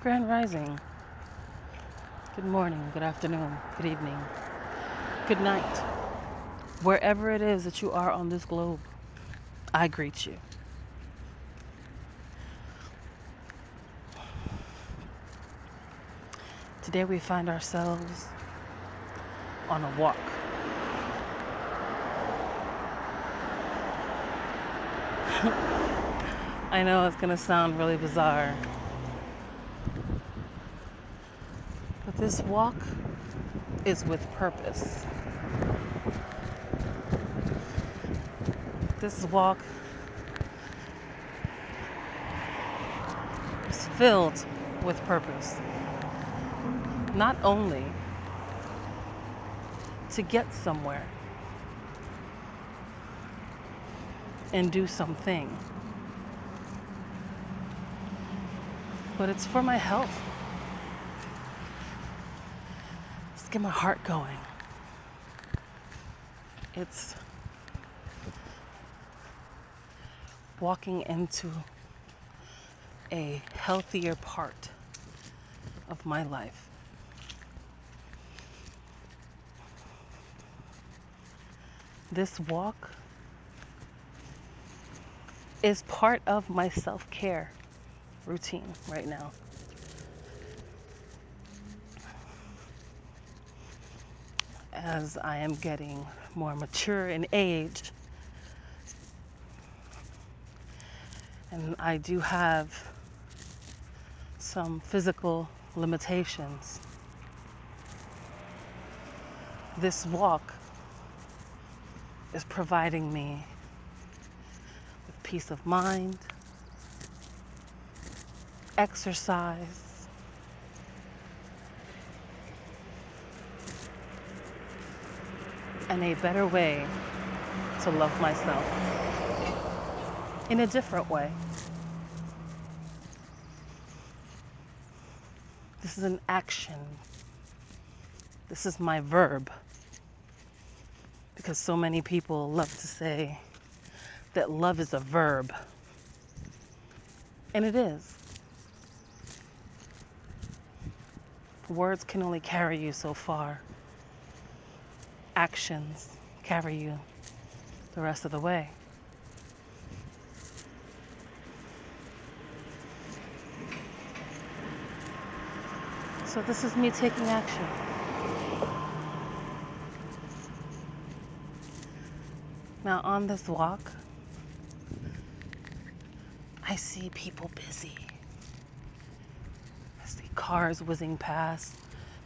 Grand Rising. Good morning, good afternoon, good evening, good night. Wherever it is that you are on this globe, I greet you. Today we find ourselves on a walk. I know it's going to sound really bizarre, but this walk is with purpose. This walk is filled with purpose. Not only to get somewhere and do something, but it's for my health. Get my heart going. It's walking into a healthier part of my life. This walk is part of my self care routine right now. As I am getting more mature in age, and I do have some physical limitations. This walk is providing me with peace of mind, exercise, and a better way to love myself in a different way. This is an action. This is my verb. Because so many people love to say that love is a verb. And it is. Words can only carry you so far, actions carry you the rest of the way. So, this is me taking action. Now, on this walk, I see people busy. I see cars whizzing past,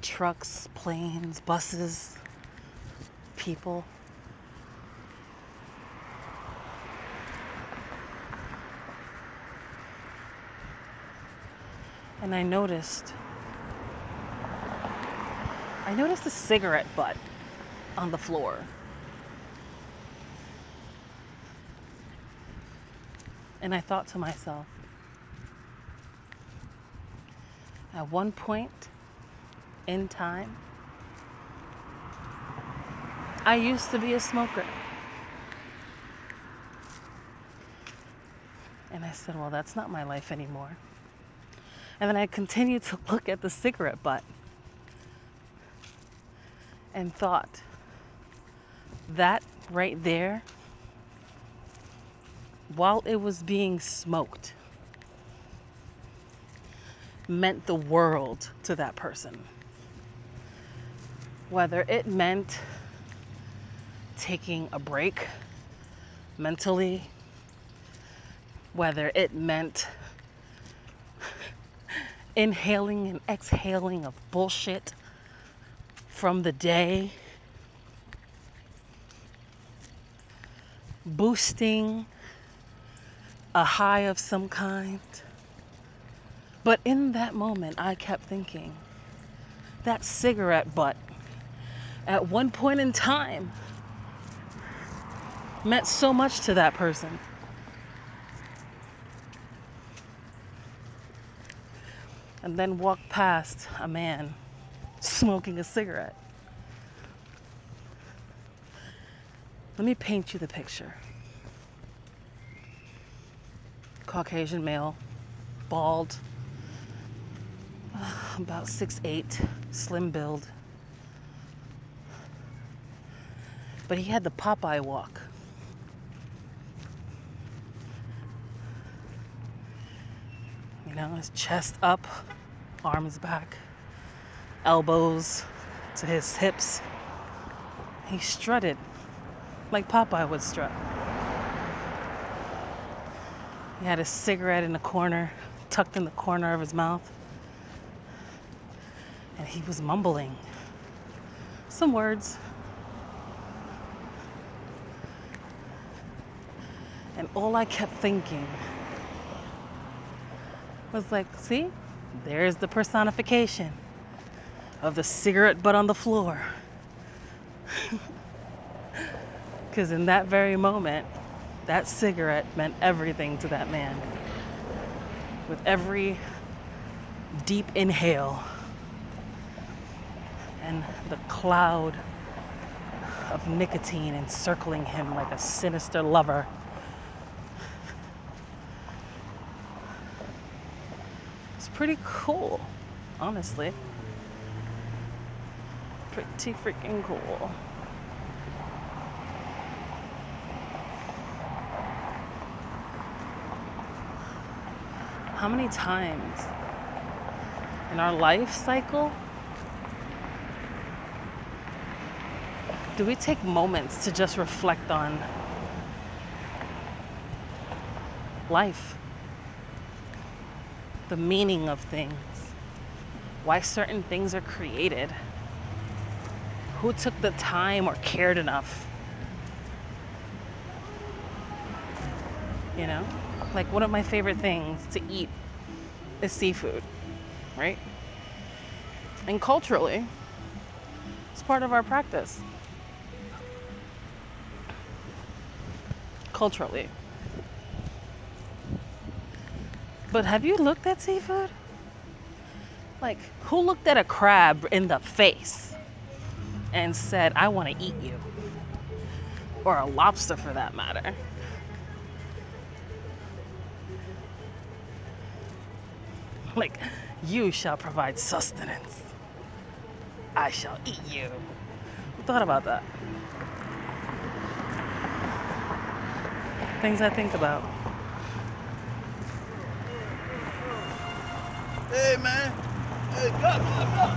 trucks, planes, buses, people. And I noticed I noticed a cigarette butt on the floor. And I thought to myself, at one point in time, I used to be a smoker. And I said, well, that's not my life anymore. And then I continued to look at the cigarette butt and thought, that right there, while it was being smoked, meant the world to that person. Whether it meant taking a break mentally, whether it meant inhaling and exhaling of bullshit from the day, boosting a high of some kind. But in that moment, I kept thinking that cigarette butt at one point in time meant so much to that person. And then walked past a man smoking a cigarette. Let me paint you the picture Caucasian male, bald, about six eight, slim build. But he had the Popeye walk. You know, his chest up, arms back, elbows to his hips. He strutted like Popeye would strut. He had a cigarette in the corner, tucked in the corner of his mouth. And he was mumbling some words. And all I kept thinking was like, see, there's the personification of the cigarette butt on the floor. Because in that very moment, that cigarette meant everything to that man. With every deep inhale and the cloud of nicotine encircling him like a sinister lover. It's pretty cool, honestly. Pretty freaking cool. How many times in our life cycle do we take moments to just reflect on life, the meaning of things, why certain things are created, who took the time or cared enough? You know? Like, one of my favorite things to eat is seafood, right? And culturally, it's part of our practice. Culturally. But have you looked at seafood? Like, who looked at a crab in the face and said, I want to eat you? Or a lobster for that matter. like, you shall provide sustenance. I shall eat you. Who thought about that? Things I think about. Hey man, hey, go, go, go.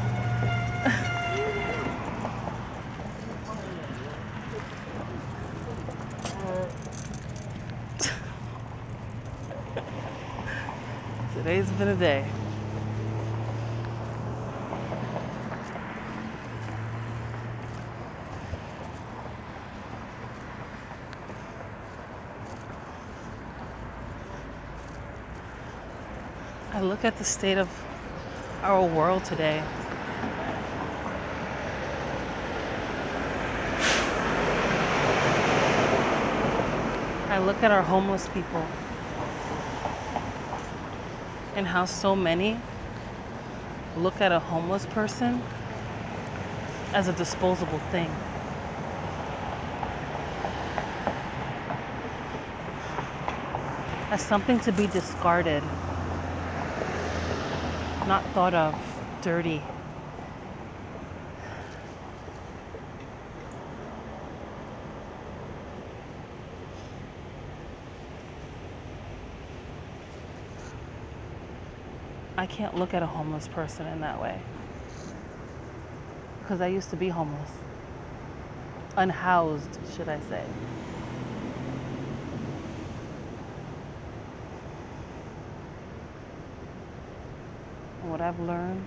Today's been a day. I look at the state of our world today. I look at our homeless people and how so many look at a homeless person as a disposable thing. As something to be discarded, not thought of, dirty. I can't look at a homeless person in that way. Because I used to be homeless. Unhoused, should I say. What I've learned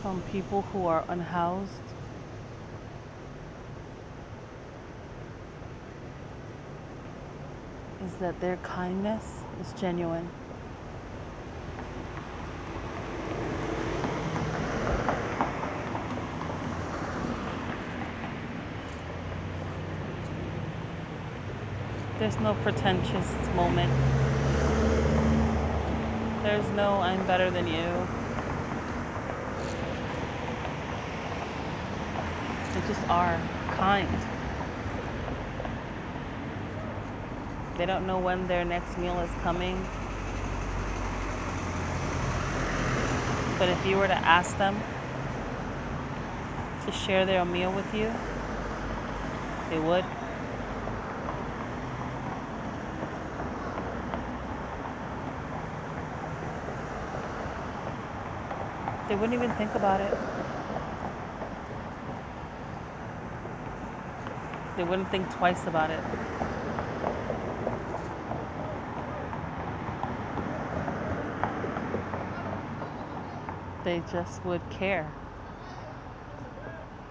from people who are unhoused is that their kindness is genuine. There's no pretentious moment. There's no I'm better than you. They just are kind. They don't know when their next meal is coming. But if you were to ask them to share their meal with you, they would. They wouldn't even think about it. They wouldn't think twice about it. They just would care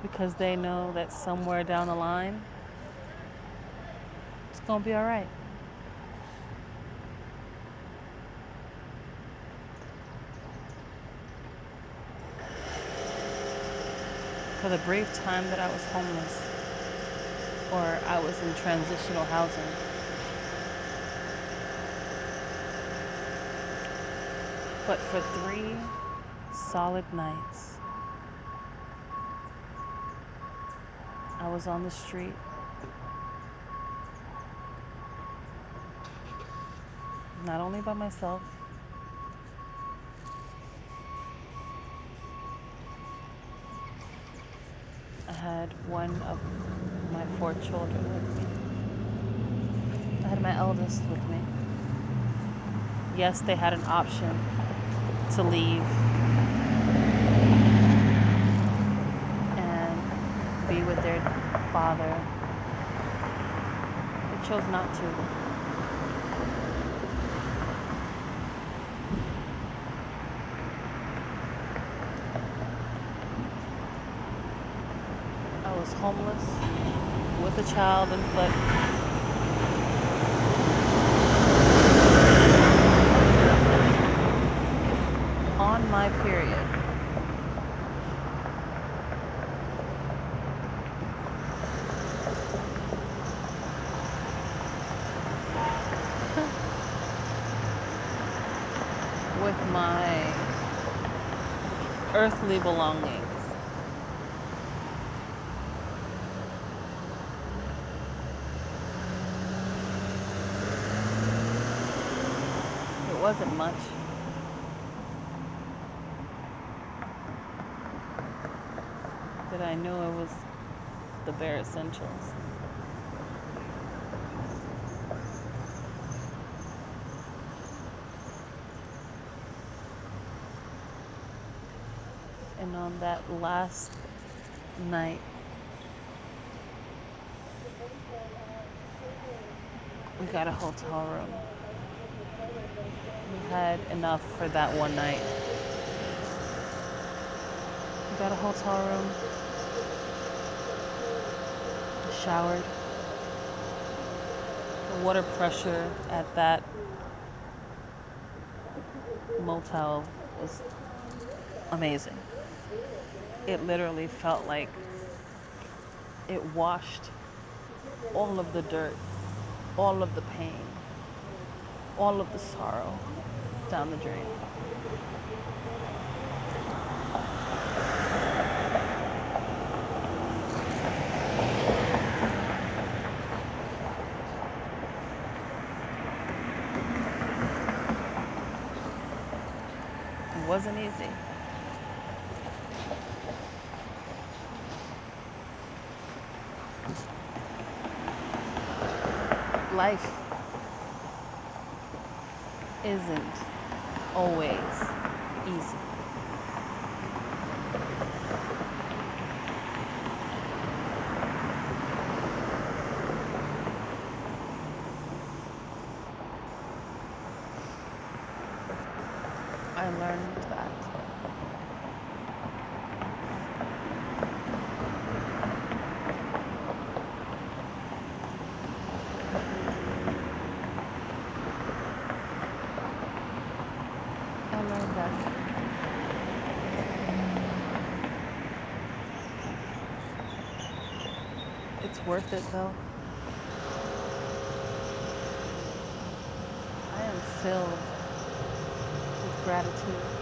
because they know that somewhere down the line it's going to be all right. For the brief time that I was homeless or I was in transitional housing, but for three solid nights, I was on the street. Not only by myself, had one of my four children with me. I had my eldest with me. Yes, they had an option to leave and be with their father. They chose not to. Was homeless with a child and but on my period. with my earthly belongings. It wasn't much. But I knew it was the bare essentials. And on that last night, we got a hotel room. We had enough for that one night. We got a hotel room, showered. The water pressure at that motel was amazing. It literally felt like it washed all of the dirt, all of the pain, all of the sorrow down the drain. It wasn't easy. Life isn't always easy. I learned that. I learned that. It's worth it though. I am filled with gratitude.